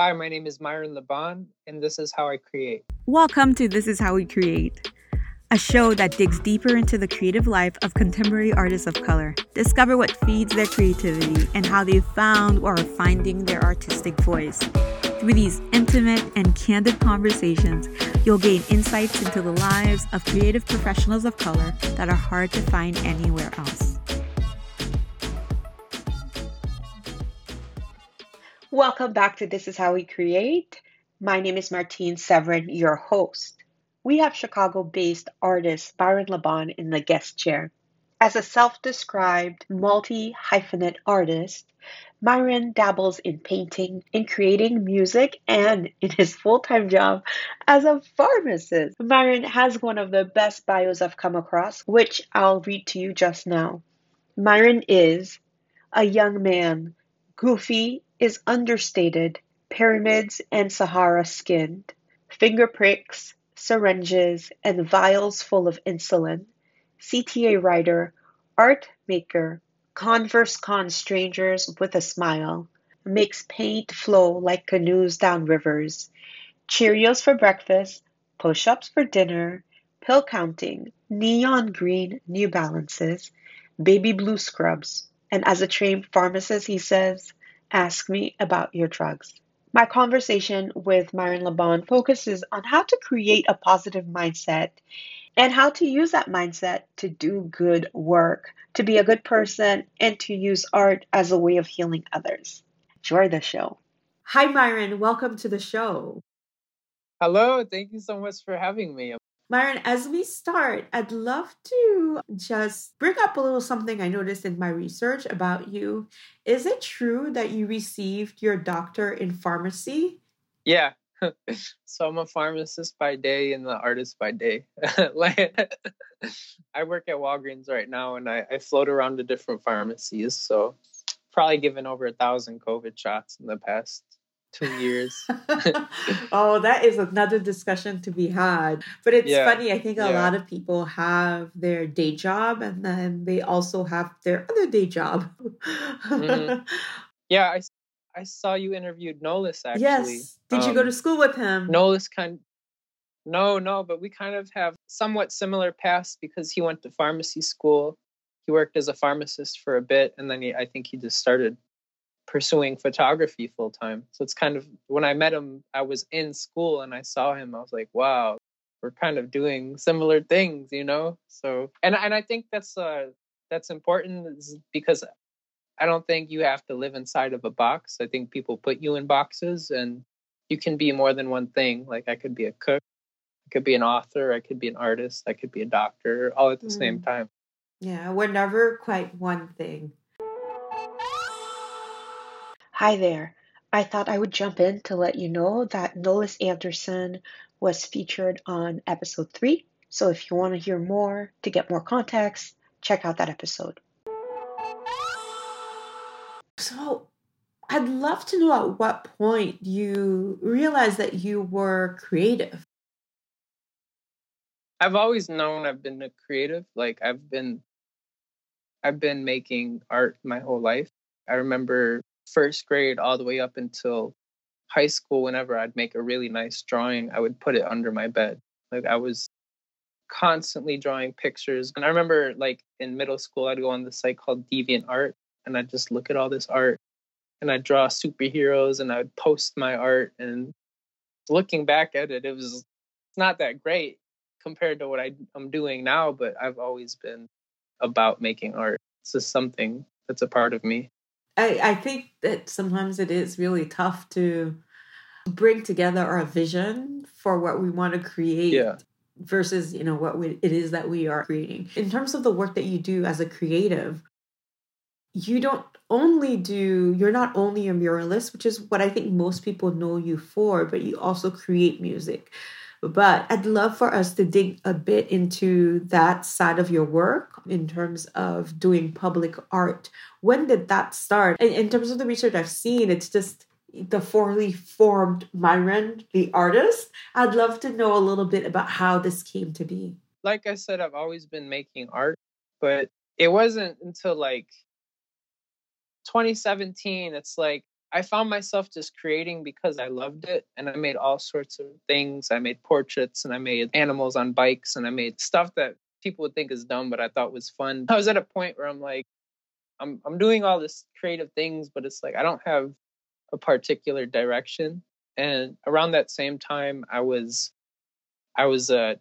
Hi, my name is Myron Laban, and this is how I create. Welcome to This Is How We Create, a show that digs deeper into the creative life of contemporary artists of color. Discover what feeds their creativity and how they found or are finding their artistic voice. Through these intimate and candid conversations, you'll gain insights into the lives of creative professionals of color that are hard to find anywhere else. Welcome back to This Is How We Create. My name is Martine Severin, your host. We have Chicago based artist Myron Laban in the guest chair. As a self described multi hyphenate artist, Myron dabbles in painting, in creating music, and in his full time job as a pharmacist. Myron has one of the best bios I've come across, which I'll read to you just now. Myron is a young man, goofy is understated, pyramids and Sahara skinned, finger pricks, syringes, and vials full of insulin, CTA writer, art maker, converse con strangers with a smile, makes paint flow like canoes down rivers, Cheerios for breakfast, push ups for dinner, pill counting, neon green New Balances, baby blue scrubs. And as a trained pharmacist, he says, Ask Me About Your Drugs. My conversation with Myron Laban focuses on how to create a positive mindset and how to use that mindset to do good work, to be a good person, and to use art as a way of healing others. Enjoy the show. Hi, Myron. Welcome to the show. Hello. Thank you so much for having me. Myron, as we start, I'd love to just bring up a little something I noticed in my research about you. Is it true that you received your doctor in pharmacy? Yeah. so I'm a pharmacist by day and the artist by day. like I work at Walgreens right now and I, I float around to different pharmacies. So probably given over a thousand COVID shots in the past two years. oh, that is another discussion to be had. But it's yeah. funny. I think a yeah. lot of people have their day job and then they also have their other day job. mm-hmm. Yeah, I, I saw you interviewed Nolis actually. Yes. Did um, you go to um, school with him? Nolis kind no, no, but we kind of have somewhat similar paths because he went to pharmacy school. He worked as a pharmacist for a bit, and then he, I think he just started pursuing photography full time. So it's kind of when I met him, I was in school and I saw him. I was like, wow, we're kind of doing similar things, you know. So and and I think that's uh that's important because I don't think you have to live inside of a box. I think people put you in boxes and you can be more than one thing. Like I could be a cook, I could be an author, I could be an artist, I could be a doctor, all at the mm. same time. Yeah, we're never quite one thing. Hi there. I thought I would jump in to let you know that Nolis Anderson was featured on episode 3. So if you want to hear more, to get more context, check out that episode. So I'd love to know at what point you realized that you were creative. I've always known I've been a creative. Like I've been I've been making art my whole life. I remember first grade all the way up until high school, whenever I'd make a really nice drawing, I would put it under my bed. Like I was constantly drawing pictures. And I remember like in middle school, I'd go on this site called Deviant Art and I'd just look at all this art and I'd draw superheroes and I'd post my art. And looking back at it, it was not that great compared to what I'm doing now, but I've always been about making art. It's just something that's a part of me. I, I think that sometimes it is really tough to bring together our vision for what we want to create yeah. versus you know what we, it is that we are creating in terms of the work that you do as a creative you don't only do you're not only a muralist which is what i think most people know you for but you also create music but I'd love for us to dig a bit into that side of your work in terms of doing public art. When did that start? In, in terms of the research I've seen, it's just the fully formed Myron, the artist. I'd love to know a little bit about how this came to be. Like I said, I've always been making art, but it wasn't until like 2017. It's like I found myself just creating because I loved it. And I made all sorts of things. I made portraits and I made animals on bikes and I made stuff that people would think is dumb, but I thought was fun. I was at a point where I'm like, I'm I'm doing all this creative things, but it's like I don't have a particular direction. And around that same time, I was I was uh,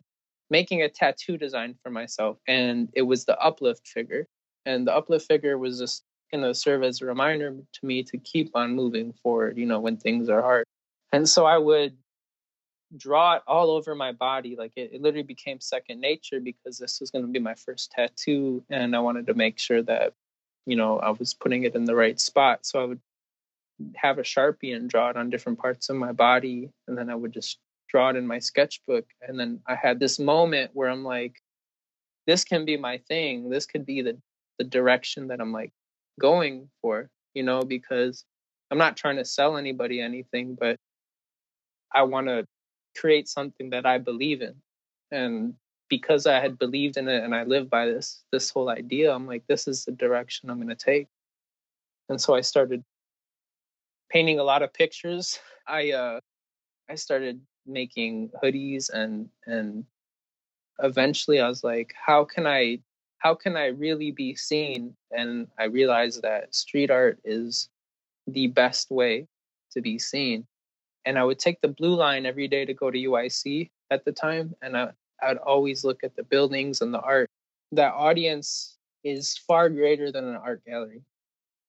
making a tattoo design for myself, and it was the uplift figure. And the uplift figure was just going to serve as a reminder to me to keep on moving forward, you know, when things are hard. And so I would draw it all over my body. Like it, it literally became second nature because this was going to be my first tattoo. And I wanted to make sure that, you know, I was putting it in the right spot. So I would have a Sharpie and draw it on different parts of my body. And then I would just draw it in my sketchbook. And then I had this moment where I'm like, this can be my thing. This could be the, the direction that I'm like going for, you know, because I'm not trying to sell anybody anything, but I want to create something that I believe in. And because I had believed in it and I live by this this whole idea, I'm like, this is the direction I'm going to take. And so I started painting a lot of pictures. I uh, I started making hoodies and and eventually I was like, how can I how can I really be seen? And I realized that street art is the best way to be seen. And I would take the blue line every day to go to UIC at the time. And I, I'd always look at the buildings and the art. That audience is far greater than an art gallery.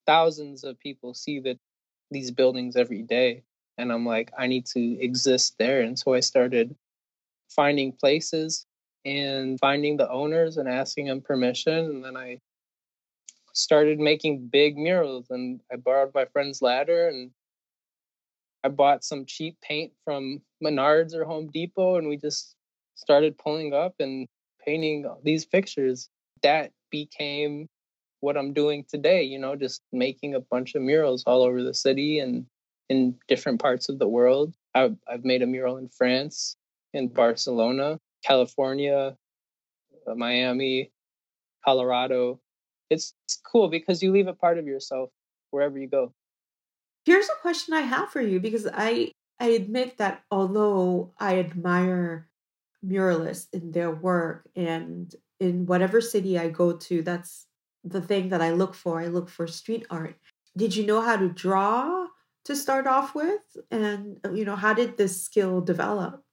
Thousands of people see that these buildings every day. And I'm like, I need to exist there. And so I started finding places and finding the owners and asking them permission. And then I started making big murals and I borrowed my friend's ladder and I bought some cheap paint from Menards or Home Depot and we just started pulling up and painting these pictures. That became what I'm doing today, you know, just making a bunch of murals all over the city and in different parts of the world. I've, I've made a mural in France, in Barcelona, California, uh, Miami, Colorado. It's, it's cool because you leave a part of yourself wherever you go. Here's a question I have for you because I I admit that although I admire muralists in their work and in whatever city I go to, that's the thing that I look for. I look for street art. Did you know how to draw to start off with? And you know, how did this skill develop?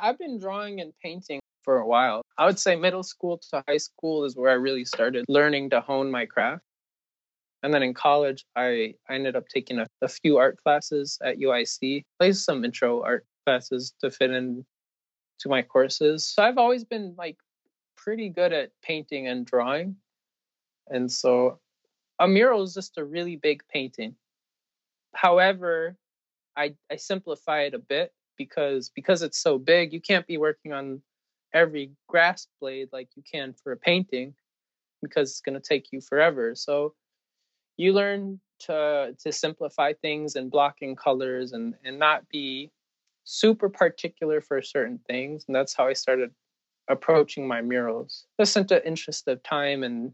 I've been drawing and painting for a while. I would say middle school to high school is where I really started learning to hone my craft. And then in college, I, I ended up taking a, a few art classes at UIC, like some intro art classes to fit in to my courses. So I've always been like pretty good at painting and drawing. And so a mural is just a really big painting. However, I, I simplify it a bit because because it's so big, you can't be working on every grass blade like you can for a painting because it's going to take you forever. So you learn to to simplify things and blocking colors and and not be super particular for certain things. And that's how I started approaching my murals. Just into interest of time and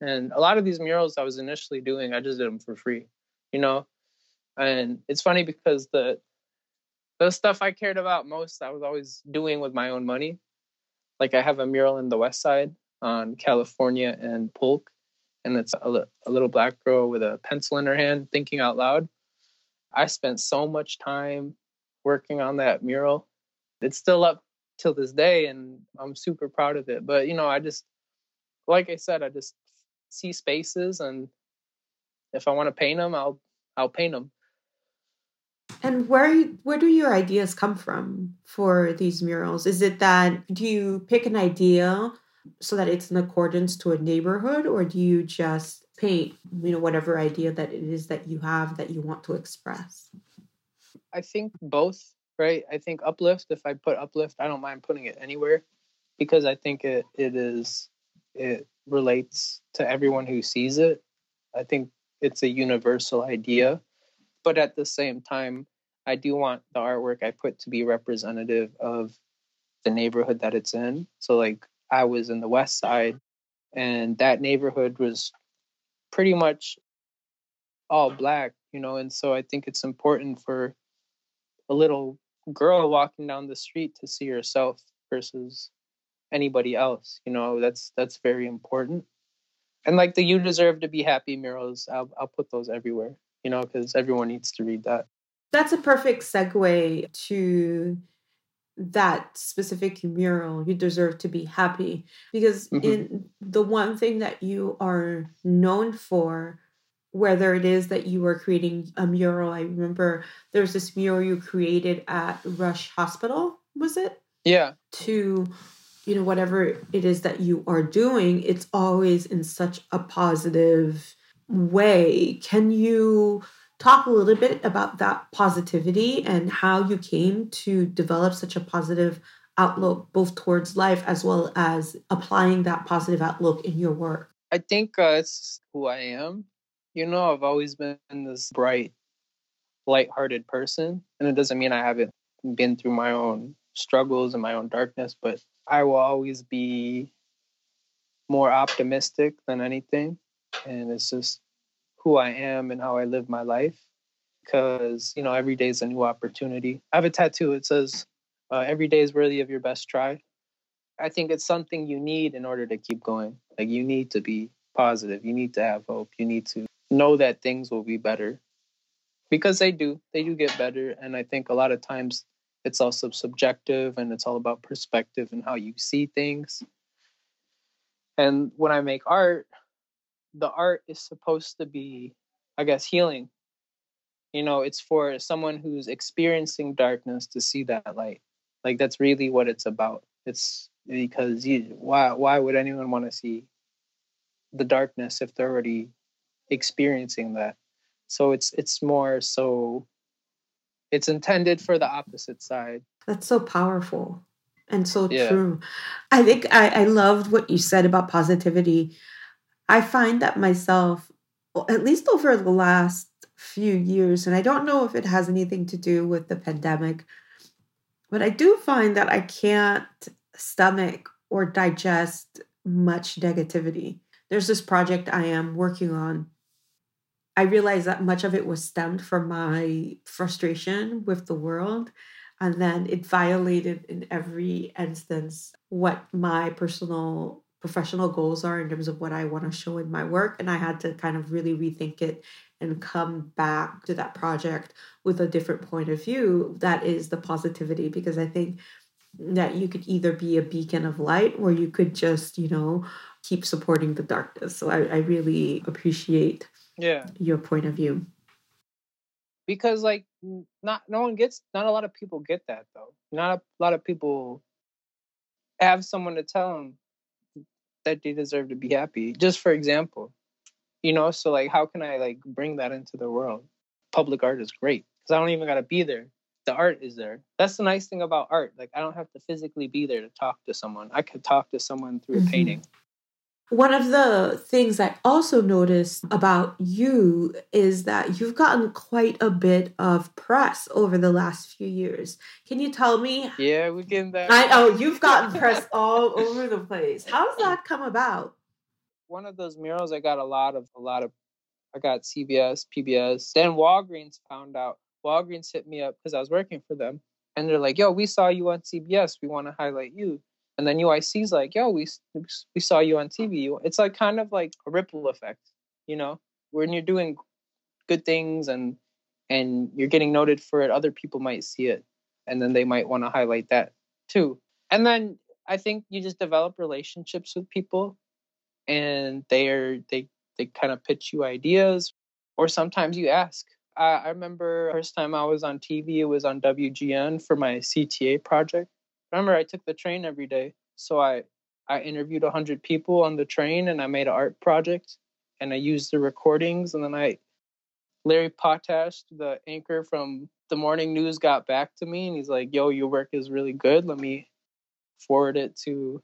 and a lot of these murals I was initially doing, I just did them for free, you know. And it's funny because the the stuff I cared about most, I was always doing with my own money. Like I have a mural in the West Side on California and Polk, and it's a, a little black girl with a pencil in her hand, thinking out loud. I spent so much time working on that mural. It's still up till this day, and I'm super proud of it. But you know, I just, like I said, I just see spaces, and if I want to paint them, I'll I'll paint them. And where where do your ideas come from for these murals? Is it that do you pick an idea so that it's in accordance to a neighborhood or do you just paint, you know, whatever idea that it is that you have that you want to express? I think both, right? I think uplift, if I put uplift, I don't mind putting it anywhere because I think it it is it relates to everyone who sees it. I think it's a universal idea but at the same time i do want the artwork i put to be representative of the neighborhood that it's in so like i was in the west side and that neighborhood was pretty much all black you know, and so I think it's important for a little girl walking down the street to see herself versus anybody else. You know, that's that's very important. And like the "You Deserve to Be Happy" murals, I'll I'll put those everywhere. You know, because everyone needs to read that. That's a perfect segue to that specific mural. You deserve to be happy because mm-hmm. in the one thing that you are known for whether it is that you are creating a mural. I remember there's this mural you created at Rush Hospital, was it? Yeah. To, you know, whatever it is that you are doing, it's always in such a positive way. Can you talk a little bit about that positivity and how you came to develop such a positive outlook both towards life as well as applying that positive outlook in your work? I think uh, it's who I am you know, I've always been this bright, light-hearted person, and it doesn't mean I haven't been through my own struggles and my own darkness, but I will always be more optimistic than anything, and it's just who I am and how I live my life. Because you know, every day is a new opportunity. I have a tattoo. It says, uh, "Every day is worthy of your best try." I think it's something you need in order to keep going. Like you need to be positive. You need to have hope. You need to know that things will be better because they do they do get better and i think a lot of times it's also subjective and it's all about perspective and how you see things and when i make art the art is supposed to be i guess healing. You know it's for someone who's experiencing darkness to see that light. Like that's really what it's about. It's because you why why would anyone want to see the darkness if they're already experiencing that? So it's it's more so it's intended for the opposite side. That's so powerful and so yeah. true. I think I, I loved what you said about positivity i find that myself at least over the last few years and i don't know if it has anything to do with the pandemic but i do find that i can't stomach or digest much negativity there's this project i am working on I realized that much of it was stemmed from my frustration with the world. And then it violated in every instance what my personal professional goals are in terms of what I want to show in my work. And I had to kind of really rethink it and come back to that project with a different point of view that is the positivity because I think that you could either be a beacon of light or you could just, you know, keep supporting the darkness. So I, I really appreciate yeah your point of view because like not no one gets not a lot of people get that though not a lot of people have someone to tell them that they deserve to be happy just for example you know so like how can i like bring that into the world? Public art is great because i don't even got to be there. The art is there. That's the nice thing about art like i don't have to physically be there to talk to someone. I could talk to someone through mm-hmm. a painting one of the things I also noticed about you is that you've gotten quite a bit of press over the last few years. Can you tell me? Yeah, we can. That. I oh, you've gotten press all over the place. How's that come about? One of those murals, I got a lot of a lot of. I got CBS, PBS, then Walgreens found out. Walgreens hit me up because I was working for them, and they're like, "Yo, we saw you on CBS. We want to highlight you." And then UIC's like, yo, we we saw you on TV. It's like kind of like a ripple effect, you know, when you're doing good things and and you're getting noted for it, other people might see it, and then they might want to highlight that too. And then I think you just develop relationships with people, and they're they they kind of pitch you ideas, or sometimes you ask. I, I remember first time I was on TV, it was on WGN for my CTA project remember I took the train every day. So I I interviewed 100 people on the train and I made an art project and I used the recordings and then I Larry Potash, the anchor from the morning news got back to me and he's like, "Yo, your work is really good. Let me forward it to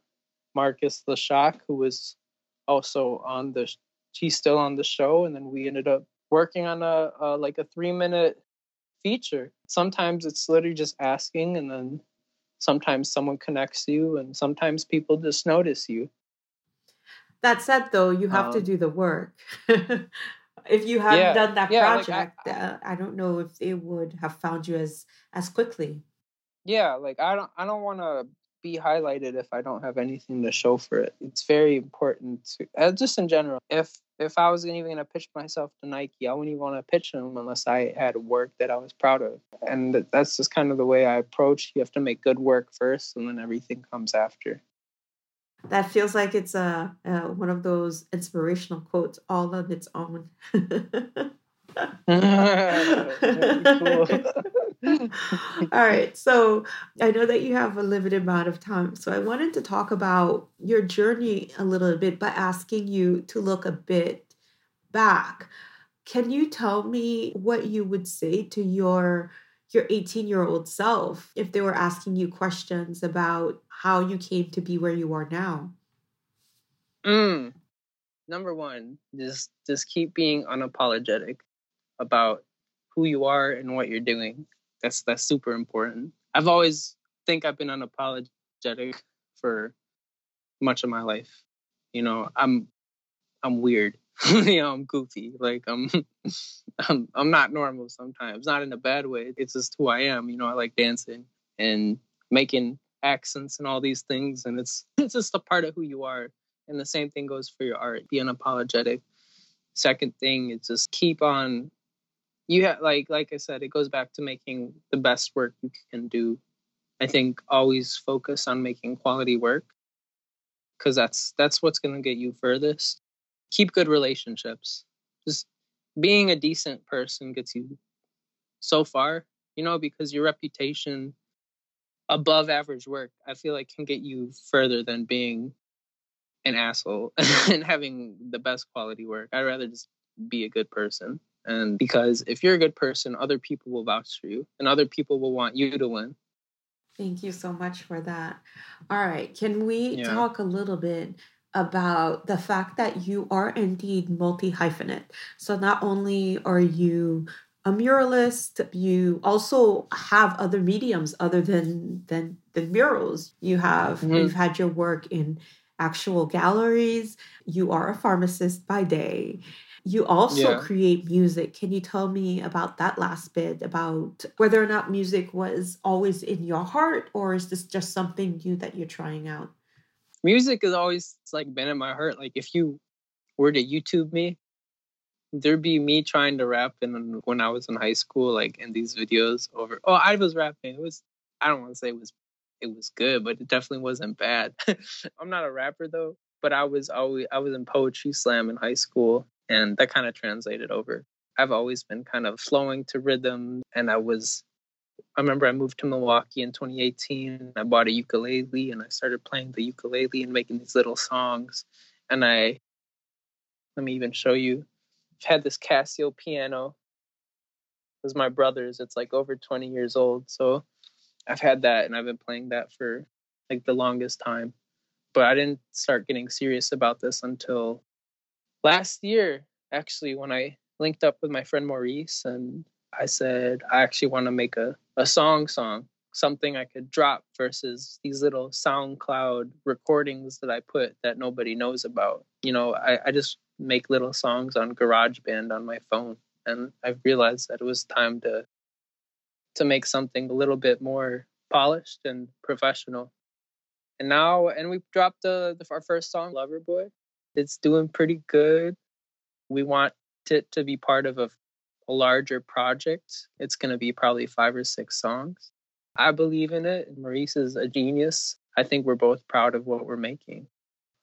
Marcus Leshock, who was also on the he's still on the show and then we ended up working on a, a like a 3 minute feature. Sometimes it's literally just asking and then sometimes someone connects you and sometimes people just notice you that said though you have um, to do the work if you hadn't yeah, done that yeah, project, like I, uh, I don't know if they would have found you as as quickly. Yeah, like I don't I don't want to be highlighted if I don't have anything to show for it. It's very important to uh, just in general. If if I was even going to pitch myself to Nike, I wouldn't even want to pitch them unless I had work that I was proud of. And that's just kind of the way I approach. You have to make good work first, and then everything comes after. That feels like it's a, uh, one of those inspirational quotes all on its own. all right. So I know that you have a limited amount of time. So I wanted to talk about your journey a little bit by asking you to look a bit back. Can you tell me what you would say to your your 18 year old self if they were asking you questions about how you came to be where you are now? Mm. Number one, just just keep being unapologetic about who you are and what you're doing. That's that's super important. I've always think I've been unapologetic for much of my life. You know, I'm I'm weird. you know, I'm goofy. Like I'm I'm I'm not normal sometimes. Not in a bad way. It's just who I am. You know, I like dancing and making accents and all these things and it's it's just a part of who you are. And the same thing goes for your art. Be unapologetic. Second thing is just keep on you have like like I said, it goes back to making the best work you can do. I think always focus on making quality work because that's that's what's going to get you furthest. Keep good relationships. Just being a decent person gets you so far, you know, because your reputation above average work, I feel like can get you further than being an asshole and having the best quality work. I'd rather just be a good person. And because if you're a good person, other people will vouch for you and other people will want you to win. Thank you so much for that. All right. Can we yeah. talk a little bit about the fact that you are indeed multi hyphenate? So not only are you a muralist, you also have other mediums other than than than murals. You have mm-hmm. you've had your work in actual galleries. You are a pharmacist by day. You also yeah. create music. Can you tell me about that last bit about whether or not music was always in your heart or is this just something new that you're trying out? Music has always like been in my heart. Like if you were to YouTube me, there'd be me trying to rap and when I was in high school, like in these videos over oh I was rapping. It was I don't want to say it was it was good, but it definitely wasn't bad. I'm not a rapper though, but I was always I was in poetry slam in high school and that kind of translated over. I've always been kind of flowing to rhythm, and I was. I remember I moved to Milwaukee in 2018. I bought a ukulele and I started playing the ukulele and making these little songs. And I, let me even show you. I've had this Casio piano. It was my brother's. It's like over 20 years old. So I've had that and I've been playing that for like the longest time. But I didn't start getting serious about this until last year, actually, when I linked up with my friend Maurice and I said, I actually want to make a, a song song, something I could drop versus these little SoundCloud recordings that I put that nobody knows about. You know, I, I just make little songs on GarageBand on my phone. And I've realized that it was time to to make something a little bit more polished and professional. And now, and we dropped the, the our first song, Lover Boy, it's doing pretty good. We want it to be part of a, a larger project. It's going to be probably five or six songs. I believe in it. Maurice is a genius. I think we're both proud of what we're making.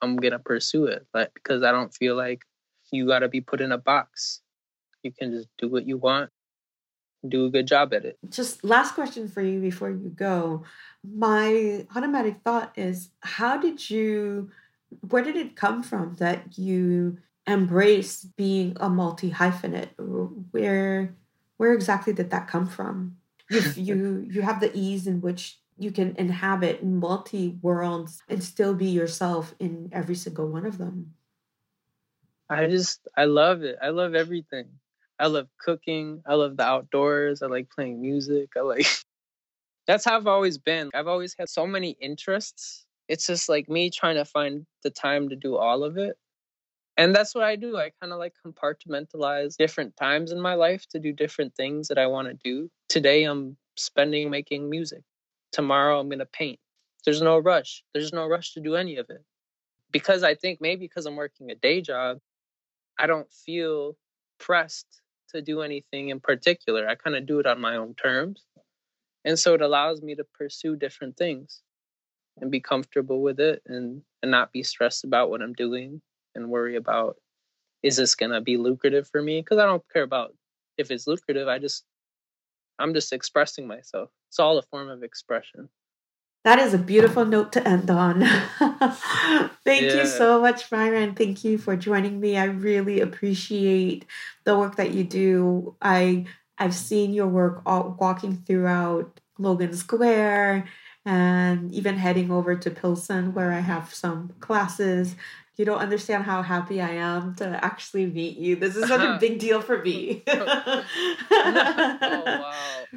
I'm going to pursue it because I don't feel like you got to be put in a box. You can just do what you want, do a good job at it. Just last question for you before you go. My automatic thought is how did you where did it come from that you embrace being a multi hyphenate? Where where exactly did that come from? You you you have the ease in which you can inhabit multi worlds and still be yourself in every single one of them. I just I love it. I love everything. I love cooking. I love the outdoors. I like playing music. I like that's how I've always been. I've always had so many interests it's just like me trying to find the time to do all of it. and that's what I do. I kind of like compartmentalize different times in my life to do different things that I want to do. Today, I'm spending making music. Tomorrow, I'm going to paint. There's no rush. There's no rush to do any of it. Because I think maybe because I'm working a day job, I don't feel pressed to do anything in particular. I kind of do it on my own terms. And so it allows me to pursue different things and be comfortable with it and, and not be stressed about what I'm doing and worry about is this going to be lucrative for me? Because I don't care about if it's lucrative. I just, I'm just expressing myself. It's all a form of expression. That is a beautiful note to end on. Thank yeah. you so much, Myron. Thank you for joining me. I really appreciate the work that you do. I I've seen your work all, walking throughout Logan Square and even heading over to Pilsen where I have some classes you don't understand how happy I am to actually meet you. This is such a big deal for me. Oh. oh, wow.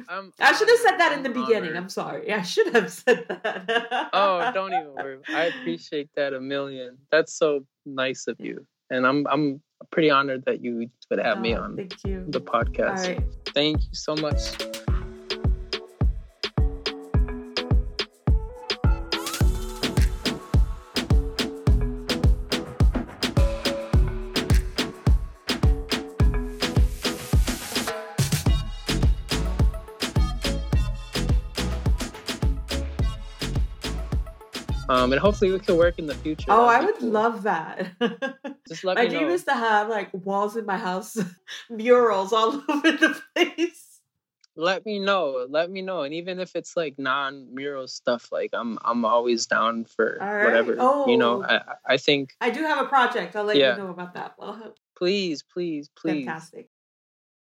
I'm, I should have said that I'm in the honored. beginning. I'm sorry. I should have said that. oh, don't even worry. I appreciate that a million. That's so nice of you. And I'm I'm pretty honored that you would have oh, me on the podcast. Thank you so much. Um, and hopefully we can work in the future. Oh, I would cool. love that. Just let my me know. dream is to have like walls in my house, murals all over the place. Let me know. Let me know. And even if it's like non-mural stuff, like I'm I'm always down for right. whatever. Oh, you know, oh. I I think I do have a project. I'll let yeah. you know about that. Please, please, please. Fantastic.